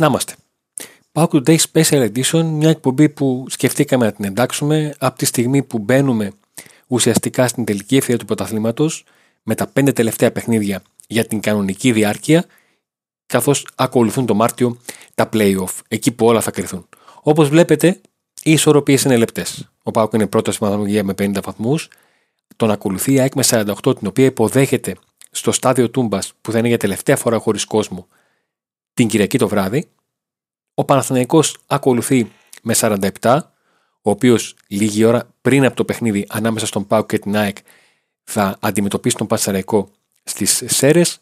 Να είμαστε. Pauk Today Special Edition, μια εκπομπή που σκεφτήκαμε να την εντάξουμε από τη στιγμή που μπαίνουμε ουσιαστικά στην τελική ευθεία του πρωταθλήματος με τα πέντε τελευταία παιχνίδια για την κανονική διάρκεια, καθώς ακολουθούν το Μάρτιο τα playoff, εκεί που όλα θα κρυθούν. Όπως βλέπετε, οι ισορροπίες είναι λεπτές. Ο Πάουκ είναι πρώτος στη βαθμολογία με 50 βαθμούς, τον ακολουθεί η ΑΕΚ με 48, την οποία υποδέχεται στο στάδιο Τούμπας που θα είναι για τελευταία φορά χωρίς κόσμο την Κυριακή το βράδυ. Ο Παναθηναϊκός ακολουθεί με 47, ο οποίος λίγη ώρα πριν από το παιχνίδι ανάμεσα στον Πάουκ και την ΑΕΚ θα αντιμετωπίσει τον Παναθηναϊκό στις Σέρες.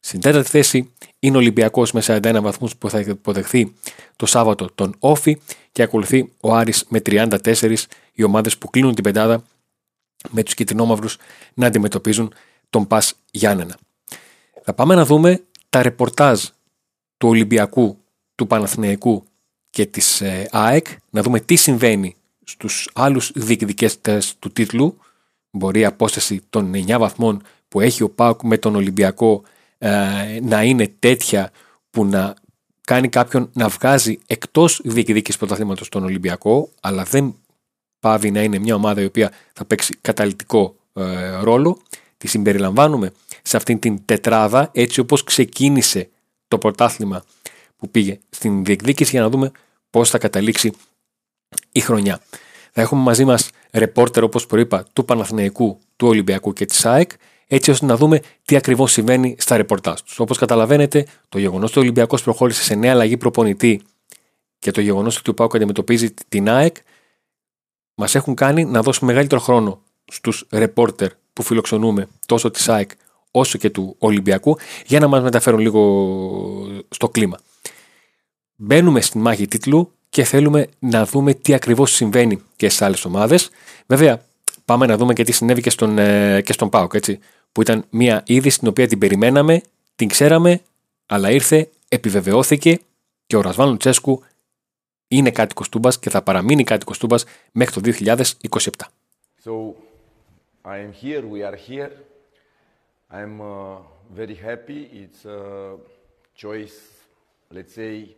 Στην τέταρτη θέση είναι ο Ολυμπιακός με 41 βαθμούς που θα υποδεχθεί το Σάββατο τον Όφη και ακολουθεί ο Άρης με 34 οι ομάδες που κλείνουν την πεντάδα με τους κυτρινόμαυρους να αντιμετωπίζουν τον Πας Γιάννενα. Θα πάμε να δούμε τα ρεπορτάζ του Ολυμπιακού, του Παναθηναϊκού και της ε, ΑΕΚ, να δούμε τι συμβαίνει στους άλλους διεκδικέστες του τίτλου. Μπορεί η απόσταση των 9 βαθμών που έχει ο ΠΑΟΚ με τον Ολυμπιακό ε, να είναι τέτοια που να κάνει κάποιον να βγάζει εκτός διεκδίκησης πρωταθλήματος τον Ολυμπιακό, αλλά δεν πάβει να είναι μια ομάδα η οποία θα παίξει καταλητικό ε, ρόλο. Τη συμπεριλαμβάνουμε σε αυτήν την τετράδα έτσι όπως ξεκίνησε το πρωτάθλημα που πήγε στην διεκδίκηση για να δούμε πώς θα καταλήξει η χρονιά. Θα έχουμε μαζί μας ρεπόρτερ όπως προείπα του Παναθηναϊκού, του Ολυμπιακού και της ΑΕΚ έτσι ώστε να δούμε τι ακριβώς συμβαίνει στα ρεπορτάζ τους. Όπως καταλαβαίνετε το γεγονός ότι ο Ολυμπιακός προχώρησε σε νέα αλλαγή προπονητή και το γεγονός ότι ο ΠΑΟΚ αντιμετωπίζει την ΑΕΚ μας έχουν κάνει να δώσουμε μεγαλύτερο χρόνο στους ρεπόρτερ που φιλοξενούμε τόσο της ΑΕΚ όσο και του Ολυμπιακού για να μας μεταφέρουν λίγο στο κλίμα. Μπαίνουμε στην μάχη τίτλου και θέλουμε να δούμε τι ακριβώς συμβαίνει και σε άλλες ομάδες. Βέβαια, πάμε να δούμε και τι συνέβη και στον, ε, και στον ΠΑΟΚ, έτσι, που ήταν μια είδηση την οποία την περιμέναμε, την ξέραμε, αλλά ήρθε, επιβεβαιώθηκε και ο Ρασβάν Λουτσέσκου είναι κάτοικος Τούμπας και θα παραμείνει κάτοικος Τούμπας μέχρι το 2027. So, I am here, we are here. I'm uh, very happy. It's a choice, let's say,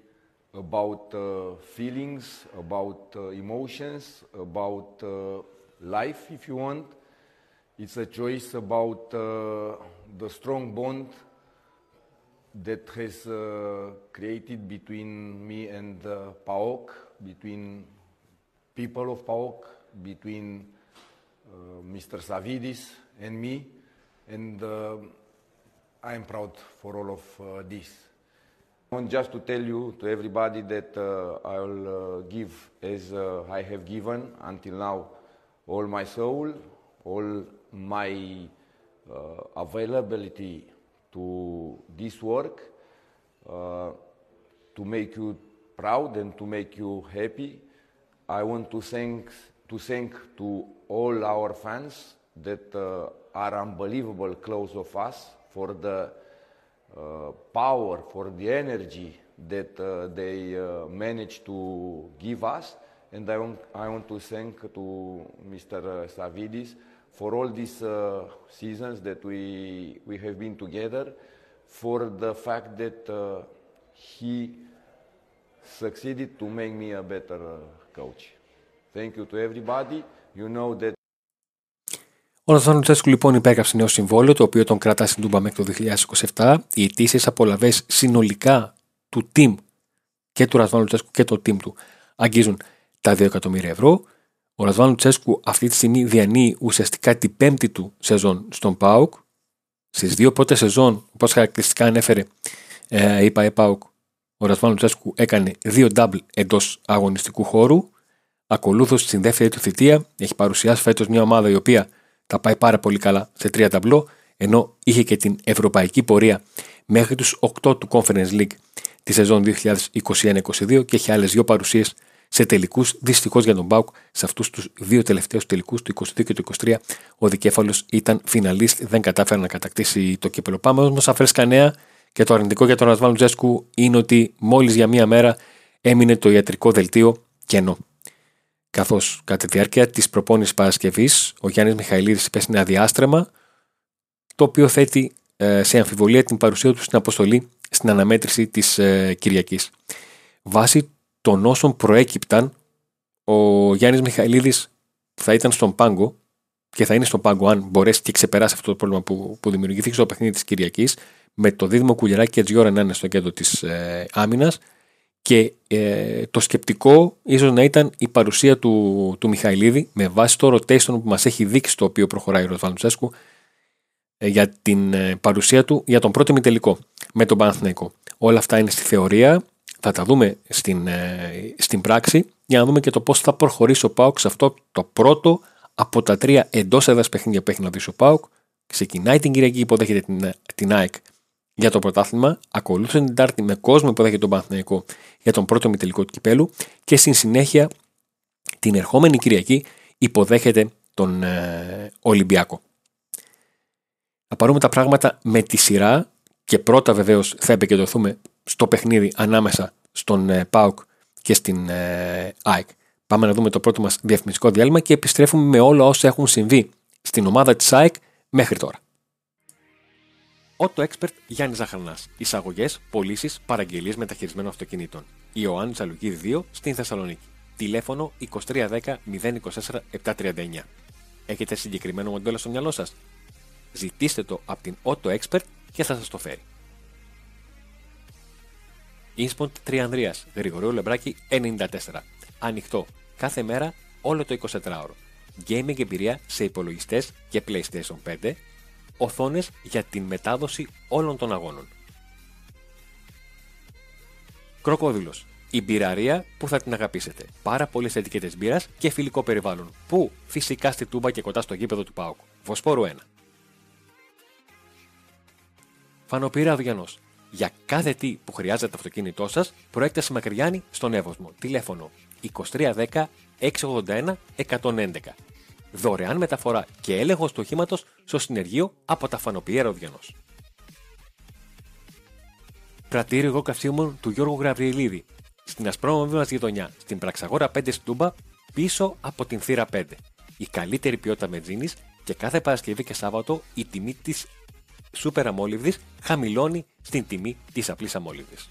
about uh, feelings, about uh, emotions, about uh, life, if you want. It's a choice about uh, the strong bond that has uh, created between me and PAOK, between people of PAOK, between Mr. Savidis and me and uh, I am proud for all of uh, this. I want just to tell you, to everybody, that uh, I will uh, give as uh, I have given until now all my soul, all my uh, availability to this work, to make you proud and to make you happy. I want to thank to thank to all our fans that are unbelievable close of us for the uh, power, for the energy that uh, they uh, to give us. And I want, I want to thank to Mr. Savidis for all these uh, seasons that we, we have been together, for the fact that uh, he succeeded to make me a better uh, coach. Thank you to everybody. You know that Ο Ρασβάν Λουτσέσκου λοιπόν υπέγραψε νέο συμβόλαιο το οποίο τον κρατά στην Τούμπα μέχρι το 2027. Οι αιτήσεις απολαυέ συνολικά του team και του Ρασβάν Λουτσέσκου και το team του αγγίζουν τα 2 εκατομμύρια ευρώ. Ο Ρασβάν Λουτσέσκου αυτή τη στιγμή διανύει ουσιαστικά την πέμπτη του σεζόν στον ΠΑΟΚ. Στις δύο πρώτες σεζόν, όπως χαρακτηριστικά ανέφερε ε, η ΠΑΟΚ, ο Ρασβάν Λουτσέσκου έκανε δύο double εντός αγωνιστικού χώρου. Ακολούθως στην δεύτερη του θητεία έχει παρουσιάσει φέτος μια ομάδα η οποία τα πάει πάρα πολύ καλά σε τρία ταμπλό, ενώ είχε και την ευρωπαϊκή πορεία μέχρι τους 8 του Conference League τη σεζόν 2021-2022 και έχει άλλες δύο παρουσίες σε τελικούς. Δυστυχώς για τον Μπάουκ, σε αυτούς τους δύο τελευταίους τελικούς, του 22 και του 23, ο δικέφαλος ήταν φιναλίστ, δεν κατάφερε να κατακτήσει το κύπελο. Πάμε όμως φρέσκα νέα και το αρνητικό για τον Ρασβάν Τζέσκου είναι ότι μόλις για μία μέρα έμεινε το ιατρικό δελτίο κενό καθώς κατά τη διάρκεια της προπόνησης Παρασκευής ο Γιάννης Μιχαηλίδης υπέστη ένα διάστρεμα, το οποίο θέτει ε, σε αμφιβολία την παρουσία του στην αποστολή στην αναμέτρηση της ε, Κυριακής. Βάσει των όσων προέκυπταν, ο Γιάννης Μιχαηλίδης θα ήταν στον πάγκο και θα είναι στον πάγκο αν μπορέσει και ξεπεράσει αυτό το πρόβλημα που, που δημιουργήθηκε στο παιχνίδι της Κυριακής με το δίδυμο Κουλιαράκη και Τζιόρα να είναι στο κέντρο της ε, άμυνας και ε, το σκεπτικό ίσως να ήταν η παρουσία του, του Μιχαηλίδη με βάση το rotation που μας έχει δείξει το οποίο προχωράει ο Ροσβάν Τσέσκου ε, για την ε, παρουσία του για τον πρώτο τελικό με τον Παναθηναϊκό. Όλα αυτά είναι στη θεωρία, θα τα δούμε στην, ε, στην πράξη για να δούμε και το πώς θα προχωρήσει ο Πάουκ σε αυτό το πρώτο από τα τρία εντός έδρας παιχνίδια που έχει να δει ο Πάουκ. Ξεκινάει την Κυριακή, υποδέχεται την, την ΑΕΚ για το πρωτάθλημα. Ακολούθησε την Τάρτη με κόσμο που δέχεται τον Παναθηναϊκό για τον πρώτο τελικό του κυπέλου. Και στην συνέχεια την ερχόμενη Κυριακή υποδέχεται τον ε, Ολυμπιακό. Θα πάρουμε τα πράγματα με τη σειρά και πρώτα βεβαίως θα επικεντρωθούμε στο παιχνίδι ανάμεσα στον ε, ΠΑΟΚ και στην ε, ΑΕΚ. Πάμε να δούμε το πρώτο μας διαφημιστικό διάλειμμα και επιστρέφουμε με όλα όσα έχουν συμβεί στην ομάδα της ΑΕΚ μέχρι τώρα. Auto Expert Γιάννης Ζαχαρνάς. Εισαγωγές, πωλήσεις, παραγγελίες μεταχειρισμένων αυτοκινήτων. Ιωάννη Τζαλουκίδη 2 στην Θεσσαλονίκη. Τηλέφωνο 2310 024 739. Έχετε συγκεκριμένο μοντέλο στο μυαλό σας; Ζητήστε το από την Auto Expert και θα σας το φέρει. Ινσποντ Τριανδρία, Γρηγορείο Λεμπράκη 94. Ανοιχτό κάθε μέρα όλο το 24ωρο. Gaming εμπειρία σε υπολογιστές και PlayStation 5 οθόνες για την μετάδοση όλων των αγώνων. Κροκόδηλος. Η μπειραρία που θα την αγαπήσετε. Πάρα πολλές ετικέτες μπύρας και φιλικό περιβάλλον. Που φυσικά στη τούμπα και κοντά στο γήπεδο του Πάουκ. Βοσπόρου 1. Φανοπύρα Διανό. Για κάθε τι που χρειάζεται το αυτοκίνητό σας, προέκταση Μακριάνη στον Εύωσμο. Τηλέφωνο 2310 681 111 δωρεάν μεταφορά και έλεγχος του οχήματος στο συνεργείο από τα Φανοπιέρα Ροδιανό. Πρατήριο εγώ καυσίμων του Γιώργου Γραβριελίδη, στην ασπρόμαυρη μας γειτονιά, στην Πραξαγόρα 5 στην Τούμπα, πίσω από την θύρα 5. Η καλύτερη ποιότητα μετζίνης και κάθε Παρασκευή και Σάββατο η τιμή της σούπερ αμόλυβδης χαμηλώνει στην τιμή της απλής αμόλυβδης.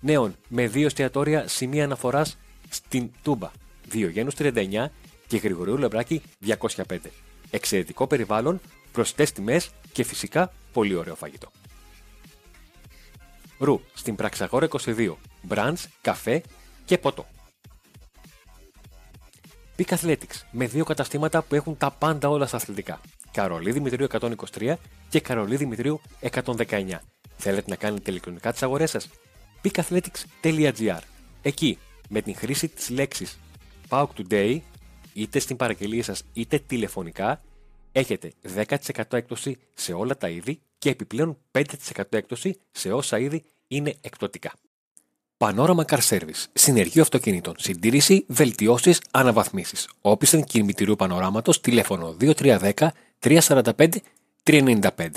Νέων με δύο εστιατόρια σημεία αναφοράς στην Τούμπα. Διογένους 39 και Γρηγορίου Λεμπράκη 205. Εξαιρετικό περιβάλλον, προσιτές τιμές και φυσικά πολύ ωραίο φαγητό. Ρου στην Πραξαγόρα 22. Μπραντς, καφέ και ποτό. Peak Athletics με δύο καταστήματα που έχουν τα πάντα όλα στα αθλητικά. Καρολί Δημητρίου 123 και Καρολί Δημητρίου 119. Θέλετε να κάνετε ηλεκτρονικά τις αγορές σας; peakathletics.gr Εκεί, με την χρήση της λέξης PAOK Today, είτε στην παραγγελία σας είτε τηλεφωνικά, έχετε 10% έκπτωση σε όλα τα είδη και επιπλέον 5% έκπτωση σε όσα είδη είναι εκπτωτικά. Πανόραμα Car Service. Συνεργείο αυτοκινήτων. Συντήρηση, βελτιώσεις, αναβαθμίσεις. Όπισθεν κινητηρίου πανοράματος, τηλέφωνο 2310 345 395.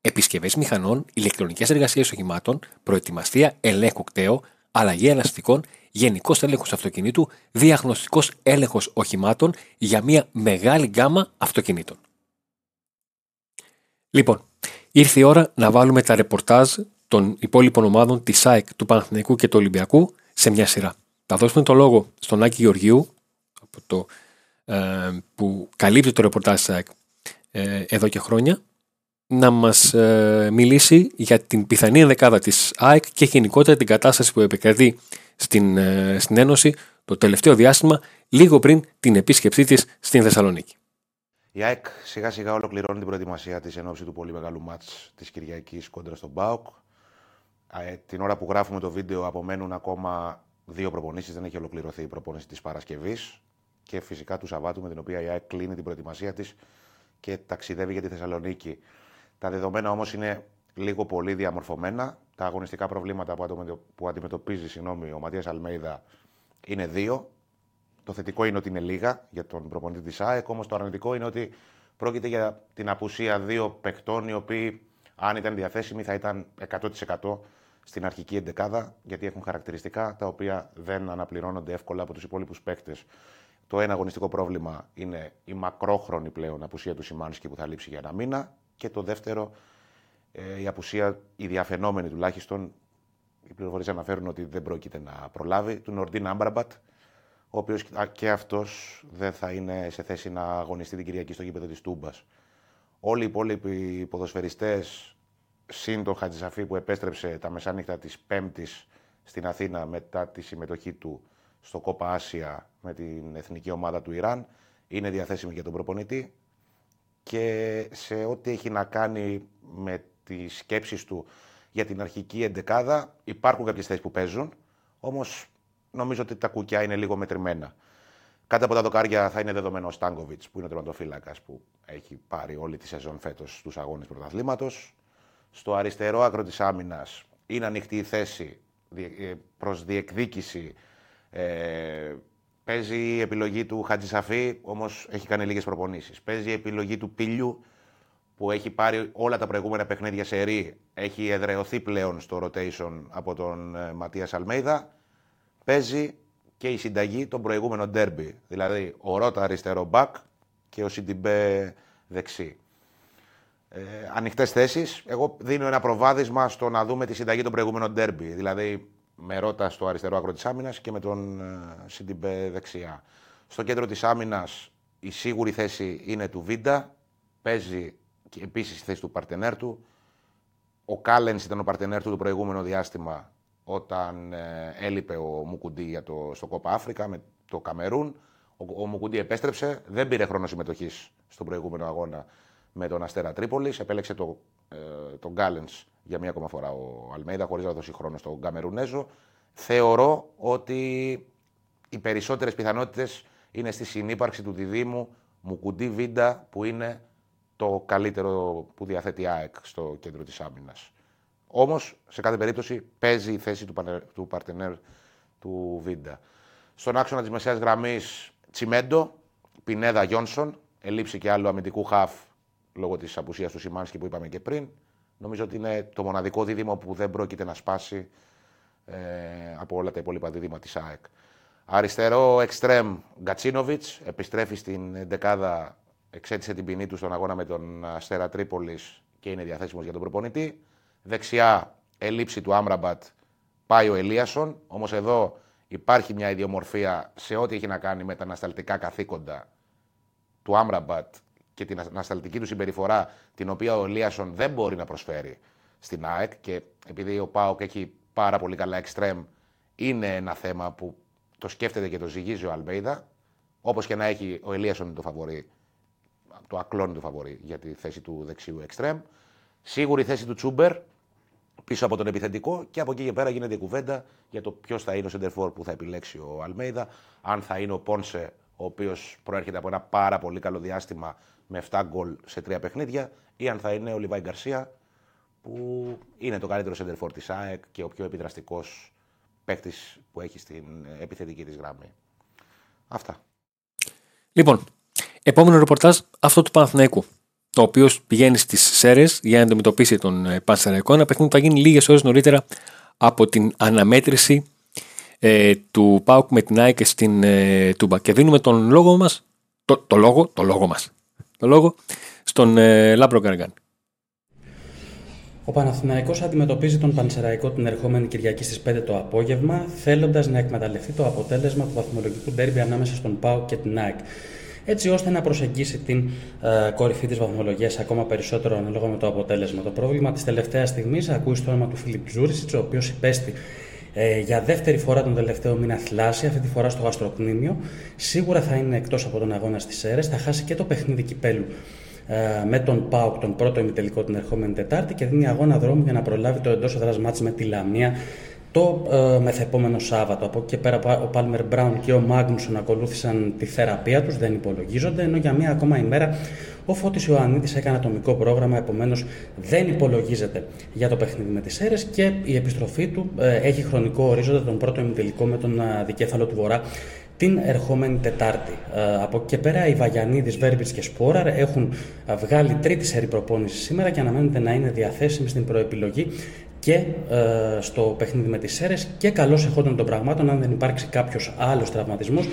Επισκευές μηχανών, ηλεκτρονικές εργασίες οχημάτων, προετοιμαστία ελέγχου κταίο, αλλαγή ελαστικών γενικός έλεγχος αυτοκινήτου, διαγνωστικός έλεγχος οχημάτων για μια μεγάλη γκάμα αυτοκινήτων. Λοιπόν, ήρθε η ώρα να βάλουμε τα ρεπορτάζ των υπόλοιπων ομάδων της ΣΑΕΚ, του Παναθηναϊκού και του Ολυμπιακού σε μια σειρά. Θα δώσουμε το λόγο στον Άκη Γεωργίου, από το, ε, που καλύπτει το ρεπορτάζ της ΑΕΚ ε, εδώ και χρόνια, να μας ε, μιλήσει για την πιθανή δεκάδα της ΑΕΚ και γενικότερα την κατάσταση που επικρατεί στην, ε, στην Ένωση το τελευταίο διάστημα, λίγο πριν την επίσκεψή της στην Θεσσαλονίκη. Η ΑΕΚ σιγά σιγά ολοκληρώνει την προετοιμασία της εν του πολύ μεγάλου μάτς της Κυριακής κόντρα στον ΠΑΟΚ. Ε, την ώρα που γράφουμε το βίντεο απομένουν ακόμα δύο προπονήσεις. Δεν έχει ολοκληρωθεί η προπόνηση της Παρασκευής και φυσικά του Σαββάτου με την οποία η ΑΕΚ κλείνει την προετοιμασία της και ταξιδεύει για τη Θεσσαλονίκη. Τα δεδομένα όμως είναι λίγο πολύ διαμορφωμένα. Τα αγωνιστικά προβλήματα που αντιμετωπίζει συγγνώμη, ο Ματίας Αλμέιδα είναι δύο. Το θετικό είναι ότι είναι λίγα για τον προπονητή της ΑΕΚ, όμως το αρνητικό είναι ότι πρόκειται για την απουσία δύο παικτών οι οποίοι, αν ήταν διαθέσιμοι, θα ήταν 100% στην αρχική εντεκάδα, γιατί έχουν χαρακτηριστικά τα οποία δεν αναπληρώνονται εύκολα από τους υπόλοιπους παίκτες. Το ένα αγωνιστικό πρόβλημα είναι η μακρόχρονη πλέον απουσία του Σιμάνσκι που θα λείψει για ένα μήνα. Και το δεύτερο Ε, η απουσία, η διαφαινόμενη τουλάχιστον, οι πληροφορίες αναφέρουν ότι δεν πρόκειται να προλάβει, του Νορντίν Άμπραμπατ, ο οποίος και αυτός δεν θα είναι σε θέση να αγωνιστεί την Κυριακή στο γήπεδο της Τούμπας. Όλοι οι υπόλοιποι ποδοσφαιριστές, συν τον Χατζησαφή που επέστρεψε τα μεσάνυχτα της Πέμπτης στην Αθήνα μετά τη συμμετοχή του στο Κόπα Άσια με την εθνική ομάδα του Ιράν, είναι διαθέσιμοι για τον προπονητή και σε ό,τι έχει να κάνει με τις σκέψεις του για την αρχική εντεκάδα υπάρχουν κάποιες θέσεις που παίζουν, όμως νομίζω ότι τα κουκιά είναι λίγο μετρημένα. Κάτω από τα δοκάρια θα είναι δεδομένο ο Στάνκοβιτς, που είναι ο τερματοφύλακας που έχει πάρει όλη τη σεζόν φέτος στους αγώνες πρωταθλήματος. Στο αριστερό άκρο της άμυνας είναι ανοιχτή η θέση ε, προς διεκδίκηση. Ε, παίζει η επιλογή του Χατζησαφή, όμως έχει κάνει λίγες προπονήσεις. Παίζει η επιλογή του Πιλιού, που έχει πάρει όλα τα προηγούμενα παιχνίδια σε ρί. Έχει εδρεωθεί πλέον στο rotation από τον ε, Ματίας Αλμέιδα. Παίζει και η συνταγή των προηγούμενων ντέρμπι. Δηλαδή ο Ρότα αριστερό μπακ και ο Σιντιμπέ δεξί. Ε, Ανοιχτές θέσεις. Εγώ δίνω ένα προβάδισμα στο να δούμε τη συνταγή των προηγούμενων ντέρμπι. Δηλαδή με Ρότα στο αριστερό άκρο της άμυνας και με τον ε, Σιντιμπέ δεξιά. Στο κέντρο της άμυνας η σίγουρη θέση είναι του Βίντα. Παίζει και επίσης η θέση του παρτενέρ του. Ο Κάλενς ήταν ο παρτενέρ του το προηγούμενο διάστημα όταν ε, έλειπε ο Μουκουντή για το, στο Κόπα Άφρικα με το Καμερούν. Ο, ο Μουκουντή επέστρεψε, δεν πήρε χρόνο συμμετοχής στον προηγούμενο αγώνα με τον Αστέρα Τρίπολης. Επέλεξε το, ε, τον Γκάλεν για μία ακόμα φορά ο Αλμέιδα, χωρίς να δώσει χρόνο στον Καμερουνέζο. Θεωρώ ότι οι περισσότερες πιθανότητες είναι στη συνύπαρξη του διδήμου Μουκουντή Βίντα, που είναι το καλύτερο που διαθέτει η ΑΕΚ στο κέντρο της άμυνας. Όμως, σε κάθε περίπτωση, παίζει η θέση του, του παρτενέρ του Βίντα. Στον άξονα της μεσαίας γραμμής, Τσιμέντο, Πινέδα Γιόνσον, ελείψη και άλλου αμυντικού χαφ λόγω της απουσίας του Σιμάνσκι που είπαμε και πριν. Νομίζω ότι είναι το μοναδικό δίδυμο που δεν πρόκειται να σπάσει ε, από όλα τα υπόλοιπα δίδυμα της ΑΕΚ. Αριστερό εξτρέμ Γκατσίνοβιτ, επιστρέφει στην δεκάδα, εξέτησε την ποινή του στον αγώνα με τον Αστέρα Τρίπολης και είναι διαθέσιμος για τον προπονητή. Δεξιά, ελήψη του Άμραμπατ, πάει ο Ελίασον. Όμως εδώ υπάρχει μια ιδιομορφία σε ό,τι έχει να κάνει με τα ανασταλτικά καθήκοντα του Άμραμπατ και την ανασταλτική του συμπεριφορά, την οποία ο Ελίασον δεν μπορεί να προσφέρει στην ΑΕΚ. Και επειδή ο Πάοκ έχει πάρα πολύ καλά εξτρέμ, είναι ένα θέμα που το σκέφτεται και το ζυγίζει ο Αλμπέιδα. Όπως και να έχει ο Ελίασον το φαβορή, το ακλόνι του φαβορή για τη θέση του δεξιού εξτρέμ. Σίγουρη θέση του Τσούμπερ, πίσω από τον επιθετικό και από εκεί και πέρα γίνεται η κουβέντα για το ποιος θα είναι ο σεντερφόρ που θα επιλέξει ο Αλμέιδα. Αν θα είναι ο Πόνσε, ο οποίος προέρχεται από ένα πάρα πολύ καλό διάστημα με 7 γκολ σε 3 παιχνίδια, ή αν θα είναι ο Λιβάη Γκαρσία, που είναι το καλύτερο σεντερφόρ της ΑΕΚ και ο πιο επιδραστικός παίκτης που έχει στην επιθετική της γραμμή. Αυτά. Λοιπόν, επόμενο ρεπορτάζ αυτό του Παναθηναϊκού το οποίος πηγαίνει στις Σέρρες για να αντιμετωπίσει τον ε, Πανσεραϊκό. Ένα παιχνίδι που θα γίνει λίγες ώρες νωρίτερα από την αναμέτρηση ε, του ΠΑΟΚ με την ΑΕΚ στην ε, Τούμπα. Και δίνουμε τον λόγο μας, το, το, λόγο, το λόγο μας, το λόγο στον ε, Λάμπρο Γκαργάν. Ο Παναθηναϊκός αντιμετωπίζει τον Πανσεραϊκό την ερχόμενη Κυριακή στις 5 το απόγευμα, θέλοντας να εκμεταλλευτεί το αποτέλεσμα του βαθμολογικού ντέρμπι ανάμεσα στον ΠΑΟΚ και την ΑΕΚ έτσι ώστε να προσεγγίσει την ε, κορυφή της βαθμολογίας ακόμα περισσότερο ανάλογα με το αποτέλεσμα. Το πρόβλημα της τελευταίας στιγμής ακούει στο όνομα του Φίλιπ Τζούρισιτς, ο οποίος υπέστη ε, για δεύτερη φορά τον τελευταίο μήνα θλάση, αυτή τη φορά στο γαστροκνήμιο. Σίγουρα θα είναι εκτός από τον αγώνα στις αίρε, θα χάσει και το παιχνίδι κυπέλου ε, με τον ΠΑΟΚ τον πρώτο ημιτελικό την ερχόμενη Τετάρτη και δίνει αγώνα δρόμου για να προλάβει το εντός έδρα μάτς με τη Λαμία το ε, μεθεπόμενο Σάββατο. Από εκεί και πέρα ο Πάλμερ Μπράουν και ο Μάγνουσον ακολούθησαν τη θεραπεία τους, δεν υπολογίζονται, ενώ για μία ακόμα ημέρα ο Φώτης Ιωαννίτης έκανε ατομικό πρόγραμμα, επομένως δεν υπολογίζεται για το παιχνίδι με τις αίρες και η επιστροφή του ε, έχει χρονικό ορίζοντα τον πρώτο ημιτελικό με τον ε, δικέφαλο του Βορρά την ερχόμενη Τετάρτη. Ε, από εκεί και πέρα οι Βαγιανίδης, Βέρμπιτς και Σπόραρ έχουν βγάλει τρίτη σερή προπόνηση σήμερα και αναμένεται να είναι διαθέσιμοι στην προεπιλογή και ε, στο παιχνίδι με τις ΣΕΡΕΣ και καλώς εχόντων των πραγμάτων αν δεν υπάρξει κάποιος άλλος τραυματισμός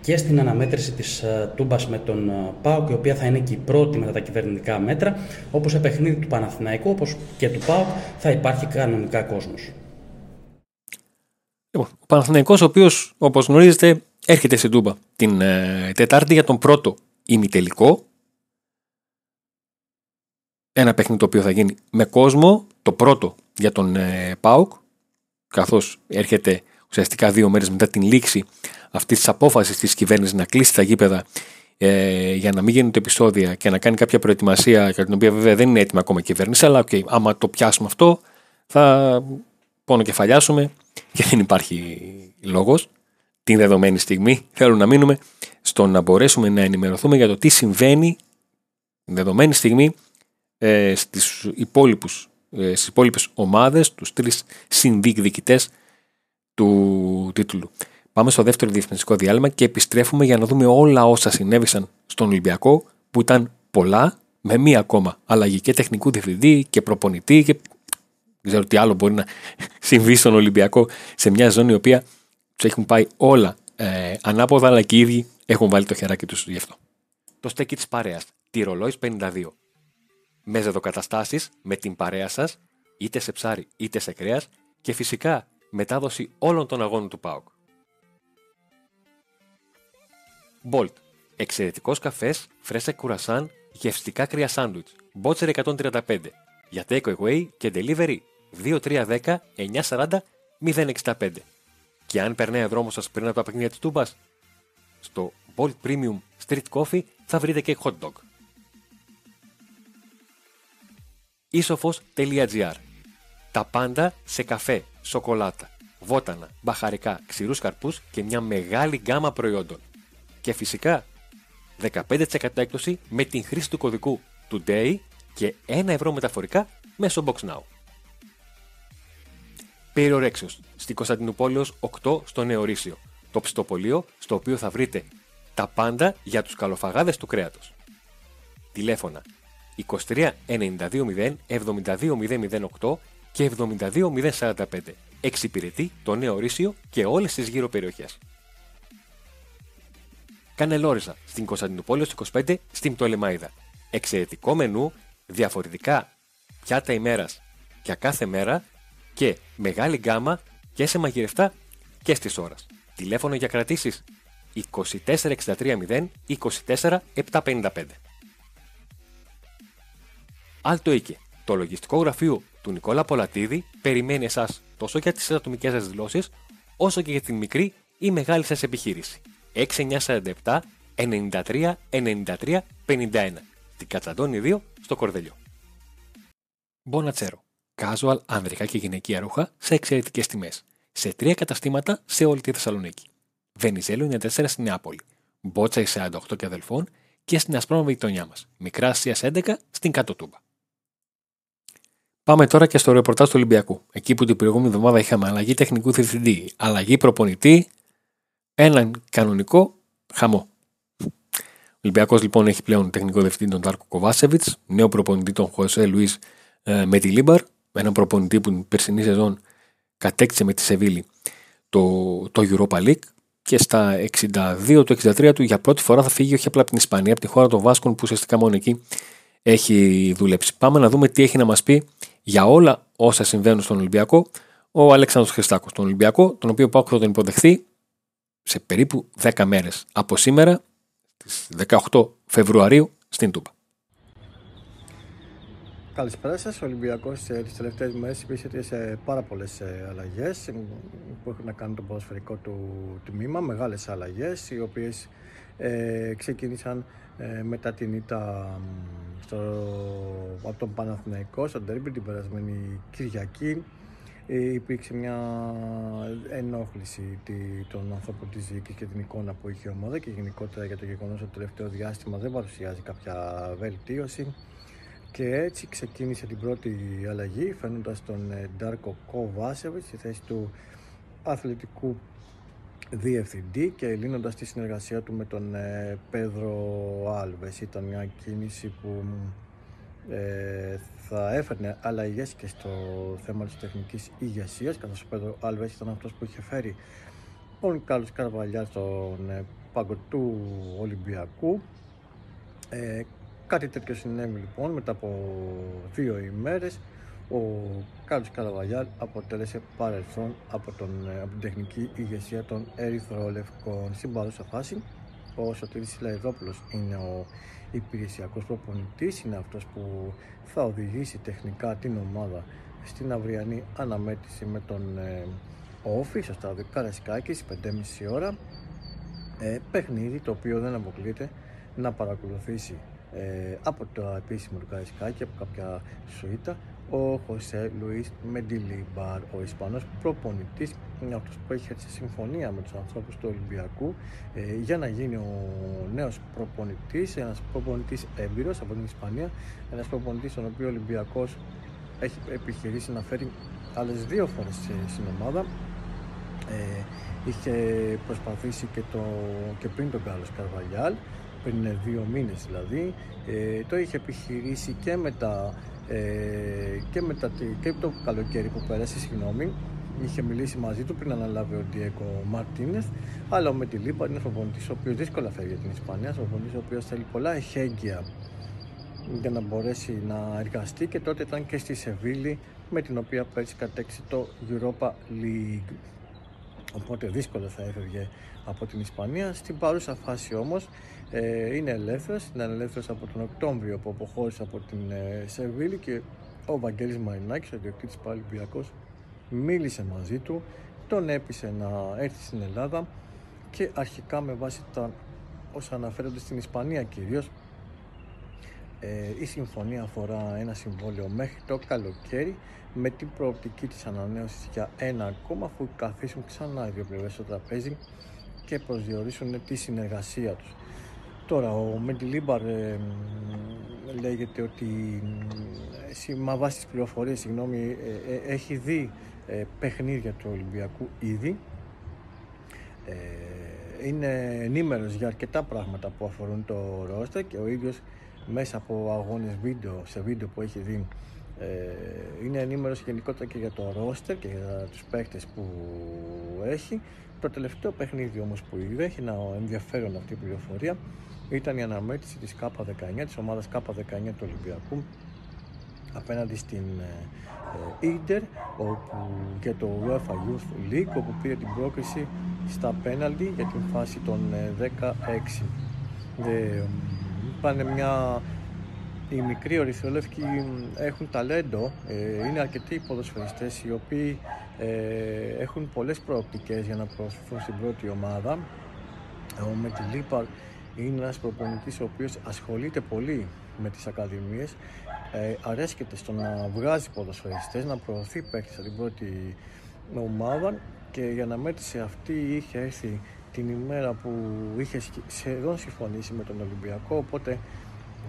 και στην αναμέτρηση της ε, Τούμπας με τον ε, ΠΑΟΚ, η οποία θα είναι και η πρώτη μετά τα κυβερνητικά μέτρα, όπως σε παιχνίδι του Παναθηναϊκού, όπως και του ΠΑΟΚ, θα υπάρχει κανονικά κόσμος. Λοιπόν, ο Παναθηναϊκός, ο οποίος, όπως γνωρίζετε, έρχεται στην Τούμπα την ε, Τετάρτη για τον πρώτο ημιτελικό. Ένα παιχνίδι το οποίο θα γίνει με κόσμο, το πρώτο για τον ε, ΠΑΟΚ, καθώς έρχεται ουσιαστικά δύο μέρες μετά την λήξη αυτής της απόφασης της κυβέρνησης να κλείσει τα γήπεδα ε, για να μην γίνονται επεισόδια και να κάνει κάποια προετοιμασία για την οποία βέβαια δεν είναι έτοιμη ακόμα η κυβέρνηση. Αλλά okay, άμα το πιάσουμε αυτό, θα κεφαλιάσουμε και δεν υπάρχει λόγος. Την δεδομένη στιγμή θέλω να μείνουμε στο να μπορέσουμε να ενημερωθούμε για το τι συμβαίνει την δεδομένη στιγμή ε, στις, υπόλοιπους, ε, στις υπόλοιπες ομάδες, τους τρεις συνδιεκδικητές του τίτλου. Πάμε στο δεύτερο διευθυντικό διάλειμμα και επιστρέφουμε για να δούμε όλα όσα συνέβησαν στον Ολυμπιακό που ήταν πολλά με μία ακόμα αλλαγή και τεχνικού διευθυντή και προπονητή και δεν ξέρω τι άλλο μπορεί να συμβεί στον Ολυμπιακό σε μια ζώνη η οποία τους έχουν πάει όλα ε, ανάποδα αλλά και οι ίδιοι έχουν βάλει το χεράκι τους γι' αυτό. Το στέκι της παρέας. Τη ρολόι 52. Με ζεδοκαταστάσει με την παρέα σας, είτε σε ψάρι είτε σε κρέας και φυσικά μετάδοση όλων των αγώνων του ΠΑΟΚ. Bolt. Εξαιρετικός καφές, φρέσα κουρασάν, γευστικά κρύα σάντουιτς. Μπότσερ 135. Για take away και delivery 2310 940 065. Και αν περνάει ο δρόμος σας πριν από τα παιχνίδια της Τούμπας, στο Bolt Premium Street Coffee θα βρείτε και hot dog. Isofos.gr Τα πάντα σε καφέ, σοκολάτα, βότανα, μπαχαρικά, ξηρούς καρπούς και μια μεγάλη γκάμα προϊόντων. Και φυσικά 15% έκπτωση με την χρήση του κωδικού TODAY και 1 ευρώ μεταφορικά μέσω BoxNow. Περιορέξεως στην Κωνσταντινούπολεως 8 στο Νεορίσιο, το ψητοπολείο στο οποίο θα βρείτε τα πάντα για τους καλοφαγάδες του κρέατος. Τηλέφωνα 23 92 0 και 72 Εξυπηρετεί το Νέο Ρήσιο και όλες τις γύρω περιοχές. Κανελόριζα στην Κωνσταντινούπολη 25 στην Πτολεμαίδα. Εξαιρετικό μενού, διαφορετικά πιάτα ημέρας για κάθε μέρα και μεγάλη γκάμα και σε μαγειρευτά και στις ώρες. Τηλέφωνο για κρατήσεις 24630 24755. Άλτο Οίκε, το λογιστικό γραφείο του Νικόλα Πολατίδη περιμένει εσάς τόσο για τις ατομικές σας δηλώσεις, όσο και για την μικρή ή μεγάλη σας επιχείρηση. 6947 93 93 51 στην Κατσαντώνη 2 στο Κορδελιό. Μπονατσέρο. Casual ανδρικά και γυναικεία ρούχα σε εξαιρετικές τιμές. Σε τρία καταστήματα σε όλη τη Θεσσαλονίκη. Βενιζέλο 94 στην Νεάπολη. Μπότσα 48 και αδελφών και στην Ασπρόμαβη γειτονιά μας. Μικρά Ασία 11 στην Κάτω Τούμπα. Πάμε τώρα και στο ρεπορτάζ του Ολυμπιακού. Εκεί που την προηγούμενη εβδομάδα είχαμε αλλαγή τεχνικού διευθυντή, αλλαγή προπονητή, έναν κανονικό χαμό. Ο Ολυμπιακός λοιπόν έχει πλέον τεχνικό διευθυντή τον Τάρκο Κοβάσεβιτς, νέο προπονητή τον Χωσέ Λουίς ε, Μετιλίμπαρ, έναν προπονητή που την περσινή σεζόν κατέκτησε με τη Σεβίλη το, το Europa League και στα 62 του 63 του για πρώτη φορά θα φύγει όχι απλά από την Ισπανία, από τη χώρα των Βάσκων που ουσιαστικά μόνο εκεί έχει δουλέψει. Πάμε να δούμε τι έχει να μας πει για όλα όσα συμβαίνουν στον Ολυμπιακό ο Αλέξανδρος Χριστάκος. Τον Ολυμπιακό, τον οποίο πάω θα τον υποδεχθεί σε περίπου 10 μέρες από σήμερα, στις 18 Φεβρουαρίου, στην Τούπα. Καλησπέρα σας. Ο Ολυμπιακός ε, τις τελευταίες μέρες υπήρξε σε πάρα πολλές ε, αλλαγές που έχουν να κάνουν το ποδοσφαιρικό του τμήμα. Μεγάλες αλλαγές οι οποίες ε, ξεκίνησαν ε, μετά την ήττα στο, από τον Παναθηναϊκό στο Ντέρμπι την περασμένη Κυριακή ε, υπήρξε μια ενόχληση των ανθρώπων της διοίκησης και την εικόνα που είχε η ομάδα και γενικότερα για το γεγονός ότι το τελευταίο διάστημα δεν παρουσιάζει κάποια βελτίωση. Και έτσι ξεκίνησε την πρώτη αλλαγή φαίνοντας τον ε, Ντάρκο Κοβάσεβιτ στη θέση του αθλητικού διευθυντή και λύνοντας τη συνεργασία του με τον ε, Πέδρο Άλβες. Ήταν μια κίνηση που ε, θα έφερνε αλλαγές και στο θέμα της τεχνικής ηγεσίας, καθώς ο Πέδρο Άλβες ήταν αυτός που είχε φέρει τον Κάλλος Καρβαλιά στον ε, πάγκο του Ολυμπιακού. Ε, κάτι τέτοιο συνέβη λοιπόν μετά από δύο ημέρες ο Κάρλος Καλαβαγιάλ αποτέλεσε παρελθόν από, τον, ε, από την τεχνική ηγεσία των Ερυθρόλευκων. Στην παρούσα φάση, ο Σωτήρης Σιλαϊδόπουλος είναι ο υπηρεσιακός προπονητής, είναι αυτός που θα οδηγήσει τεχνικά την ομάδα στην αυριανή αναμέτρηση με τον ε, Όφη στο στάδιο Καρασκάκη στις 5.30 ώρα ε, παιχνίδι το οποίο δεν αποκλείεται να παρακολουθήσει ε, από το επίσημο του Καρασκάκη από κάποια σουίτα ο Χωσέ Λουίς Μεντιλίμπαρ, ο Ισπανός προπονητής, είναι αυτός που έχει έτσι συμφωνία με τους ανθρώπους του Ολυμπιακού ε, για να γίνει ο νέος προπονητής, ένας προπονητής έμπειρος από την Ισπανία, ένας προπονητής τον οποίο ο Ολυμπιακός έχει επιχειρήσει να φέρει άλλες δύο φορές στην ομάδα. Ε, είχε προσπαθήσει και, το, και πριν τον Κάρλος Καρβαλιάλ, πριν δύο μήνες δηλαδή, ε, το είχε επιχειρήσει και μετά ε, και, μετά, και το καλοκαίρι που πέρασε, συγγνώμη, είχε μιλήσει μαζί του πριν αναλάβει ο Ντιέκο Μαρτίνεθ. Αλλά με τη Λίπα είναι προπονητή ο οποίος δύσκολα φεύγει για την Ισπανία. Προπονητή ο οποίος θέλει πολλά εχέγγυα για να μπορέσει να εργαστεί και τότε ήταν και στη Σεβίλη με την οποία πέρσι κατέξει το Europa League. Οπότε δύσκολο θα έφευγε από την Ισπανία. Στην παρούσα φάση όμως ε, είναι ελεύθερος, είναι ελεύθερος από τον Οκτώβριο που αποχώρησε από την ε, Σεβίλη και ο Βαγγέλης Μαρινάκης, ο διοκτήτης Παραλυμπιακός, μίλησε μαζί του, τον έπεισε να έρθει στην Ελλάδα και αρχικά με βάση τα όσα αναφέρονται στην Ισπανία κυρίως ε, η συμφωνία αφορά ένα συμβόλαιο μέχρι το καλοκαίρι με την προοπτική της ανανέωσης για ένα ακόμα αφού καθίσουν ξανά οι δύο πλευρές στο τραπέζι και προσδιορίσουν τη συνεργασία τους. Τώρα, ο Μεντιλίμπαρ ε, λέγεται ότι μα βάσει τις πληροφορίες συγγνώμη, ε, ε, έχει δει ε, παιχνίδια του Ολυμπιακού ήδη είναι ενήμερος για αρκετά πράγματα που αφορούν το ρόστερ και ο ίδιος μέσα από αγώνες βίντεο, σε βίντεο που έχει δει είναι ενήμερος γενικότερα και για το ρόστερ και για τους παίκτες που έχει. Το τελευταίο παιχνίδι όμως που είδε έχει ένα ενδιαφέρον αυτή η πληροφορία ήταν η αναμέτρηση της K19, της ομάδας K19 του Ολυμπιακού απέναντι στην Ίντερ όπου και το UEFA Youth League όπου πήρε την πρόκριση στα πέναλτι για την φάση των 16 ε, πάνε μια οι μικροί ορυθρολεύκοι έχουν ταλέντο, ε, είναι αρκετοί ποδοσφαιριστές οι οποίοι ε, έχουν πολλές προοπτικές για να προσφέρουν στην πρώτη ομάδα. Ο Μετιλίπαρ είναι ένας προπονητής ο οποίος ασχολείται πολύ με τις ακαδημίες, ε, αρέσκεται στο να βγάζει ποδοσφαιριστές, να προωθεί παίκτες από την πρώτη ομάδα και για να μέτρησε αυτή είχε έρθει την ημέρα που είχε σχεδόν συμφωνήσει με τον Ολυμπιακό, οπότε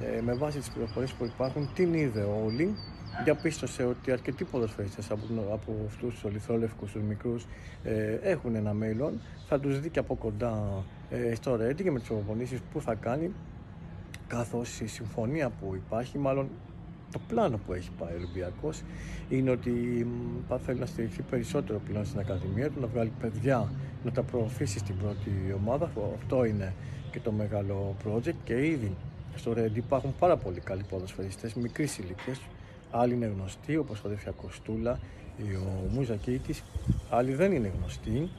ε, με βάση τις πληροφορίες που υπάρχουν την είδε όλοι διαπίστωσε ότι αρκετοί ποδοσφαιριστές από, από αυτούς τους ολιθρόλευκους, τους μικρούς ε, έχουν ένα μέλλον θα τους δει και από κοντά ε, στο Ρέντι και με τις προπονήσεις που θα κάνει καθώς η συμφωνία που υπάρχει μάλλον το πλάνο που έχει πάει ο Ολυμπιακός είναι ότι θα θέλει να στηριχθεί περισσότερο πλέον στην Ακαδημία του, να βγάλει παιδιά, να τα προωθήσει στην πρώτη ομάδα. Αυτό είναι και το μεγάλο project και ήδη στο Ρέντι υπάρχουν πάρα πολλοί καλοί ποδοσφαιριστές μικρής ηλικίας. Άλλοι είναι γνωστοί, όπως ο Δεφια Κοστούλα ή ο Μουζακίτη. Άλλοι δεν είναι γνωστοί.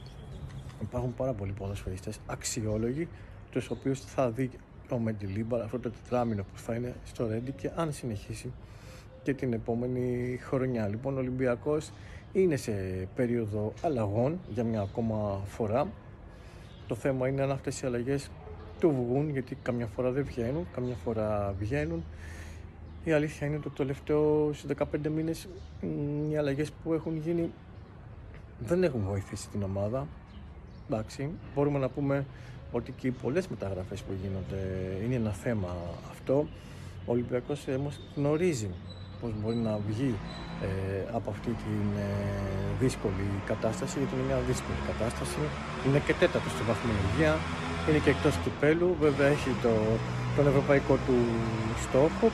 Υπάρχουν πάρα πολλοί ποδοσφαιριστές αξιόλογοι, τους οποίους θα δει ο Μεντιλίμπαρ αυτό το τετράμινο που θα είναι στο Ρέντι και αν συνεχίσει και την επόμενη χρονιά. Λοιπόν, ο Ολυμπιακός είναι σε περίοδο αλλαγών για μια ακόμα φορά. Το θέμα είναι αν αυτές οι αλλαγές του βγουν γιατί καμιά φορά δεν βγαίνουν, καμιά φορά βγαίνουν. Η αλήθεια είναι ότι το τελευταίο 15 μήνες οι αλλαγές που έχουν γίνει δεν έχουν βοηθήσει την ομάδα. Εντάξει, μπορούμε να πούμε ότι και οι πολλές μεταγραφές που γίνονται είναι ένα θέμα αυτό. Ο Ολυμπιακός όμως γνωρίζει πώς μπορεί να βγει ε, από αυτή τη ε, δύσκολη κατάσταση, γιατί είναι μια δύσκολη κατάσταση. Είναι και τέταρτος στη βαθμολογία, είναι και εκτός κυπέλου, βέβαια έχει το, τον ευρωπαϊκό του στόχο.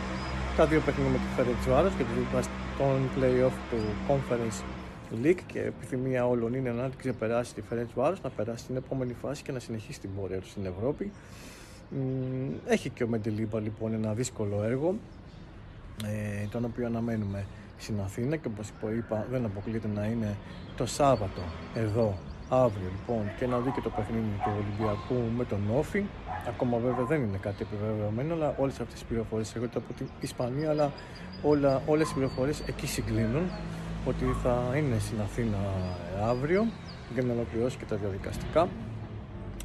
Τα δύο παιχνίδια με τη Φερετσουάρος και τον play-off του Conference League και επιθυμία όλων είναι να την ξεπεράσει τη Ferenc Βάρος, να περάσει στην επόμενη φάση και να συνεχίσει την πορεία του στην Ευρώπη. Έχει και ο Μεντελίμπα λοιπόν ένα δύσκολο έργο, ε, τον οποίο αναμένουμε στην Αθήνα και όπως είπα δεν αποκλείεται να είναι το Σάββατο εδώ αύριο λοιπόν και να δει και το παιχνίδι του Ολυμπιακού με τον Όφη. Ακόμα βέβαια δεν είναι κάτι επιβεβαιωμένο, αλλά όλες αυτές τις πληροφορίες έρχονται από την Ισπανία, αλλά όλα, όλες οι πληροφορίες εκεί συγκλίνουν ότι θα είναι στην Αθήνα αύριο για να ολοκληρώσει και τα διαδικαστικά.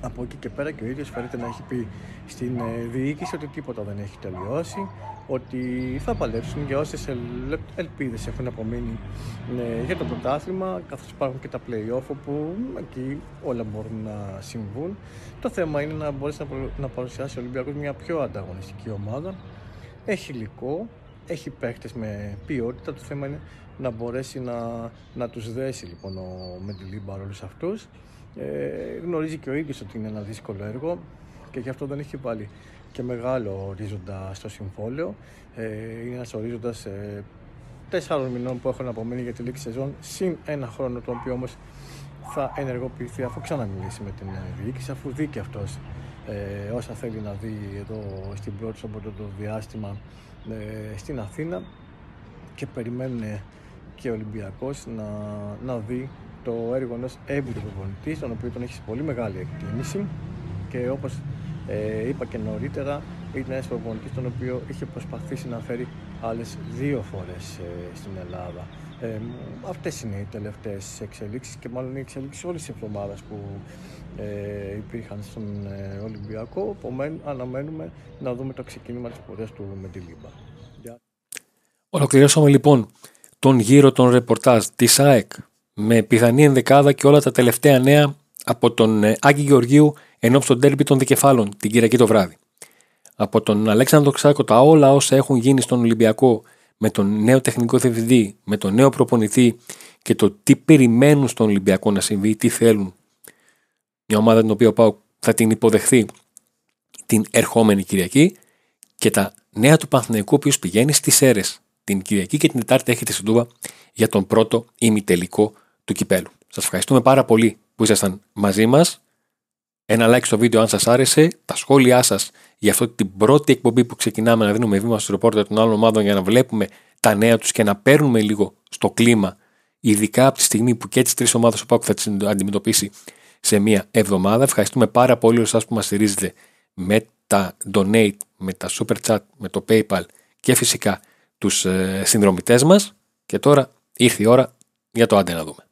Από εκεί και πέρα και ο ίδιος φαίνεται να έχει πει στην ε, διοίκηση ότι τίποτα δεν έχει τελειώσει, ότι θα παλέψουν για όσες ελπίδες έχουν απομείνει ε, για το πρωτάθλημα, καθώς υπάρχουν και τα play-off όπου εκεί όλα μπορούν να συμβούν. Το θέμα είναι να μπορέσει να παρουσιάσει ο Ολυμπιακός μια πιο ανταγωνιστική ομάδα. Έχει υλικό, έχει παίχτες με ποιότητα. Το θέμα είναι να μπορέσει να, να τους δέσει λοιπόν ο Μεντιλίμπαρ όλους αυτούς. Ε, γνωρίζει και ο ίδιος ότι είναι ένα δύσκολο έργο και γι' αυτό δεν έχει βάλει και μεγάλο ορίζοντα στο συμβόλαιο. Ε, είναι ένας ορίζοντας ε, τέσσερων μηνών που έχουν απομείνει για τη λήξη σεζόν, συν ένα χρόνο το οποίο όμως θα ενεργοποιηθεί αφού ξαναμιλήσει με την διοίκηση, αφού δει και αυτός ε, όσα θέλει να δει εδώ στην πρώτη από το διάστημα ε, στην Αθήνα. Και περιμένουν και ο Ολυμπιακός να, να δει το έργο ενός έμπειρου προπονητής, τον οποίο τον έχεις σε πολύ μεγάλη εκτίμηση. Και όπως ε, είπα και νωρίτερα, είναι ένας προπονητής τον οποίο είχε προσπαθήσει να φέρει άλλες δύο φορές ε, στην Ελλάδα. Ε, αυτές είναι οι τελευταίες εξελίξεις και μάλλον οι εξελίξεις όλης της εβδομάδας που ε, υπήρχαν στον ε, Ολυμπιακό. Επομένως, αναμένουμε να δούμε το ξεκίνημα της πορείας του με τη Λίμπα. Ολοκληρώσαμε λοιπόν τον γύρο των ρεπορτάζ της ΑΕΚ με πιθανή ενδεκάδα και όλα τα τελευταία νέα από τον ε, Άκη Γεωργίου ενόψει του ντέρμπι των δικεφάλων την Κυριακή το βράδυ. Από τον Αλέξανδρο Ξάκο τα όλα όσα έχουν γίνει στον Ολυμπιακό με τον νέο τεχνικό διευθυντή, με τον νέο προπονητή και το τι περιμένουν στον Ολυμπιακό να συμβεί, τι θέλουν. Μια ομάδα την οποία πάω θα την υποδεχθεί την ερχόμενη Κυριακή και τα νέα του Παναθηναϊκού ο οποίος πηγαίνει στις αίρες την Κυριακή και την Τετάρτη έχετε στην Τούβα για τον πρώτο ημιτελικό του κυπέλου. Σας ευχαριστούμε πάρα πολύ που ήσασταν μαζί μας. Ένα like στο βίντεο αν σας άρεσε. Τα σχόλιά σας για αυτή την πρώτη εκπομπή που ξεκινάμε να δίνουμε βήμα στο ρεπόρτερ των άλλων ομάδων για να βλέπουμε τα νέα τους και να παίρνουμε λίγο στο κλίμα, ειδικά από τη στιγμή που και τις τρεις ομάδες ο Πάκου θα τις αντιμετωπίσει σε μία εβδομάδα. Ευχαριστούμε πάρα πολύ εσάς που μας στηρίζετε με τα donate, με τα super chat, με το PayPal και φυσικά τους ε, συνδρομητές μας και τώρα ήρθε η ώρα για το άντε να δούμε.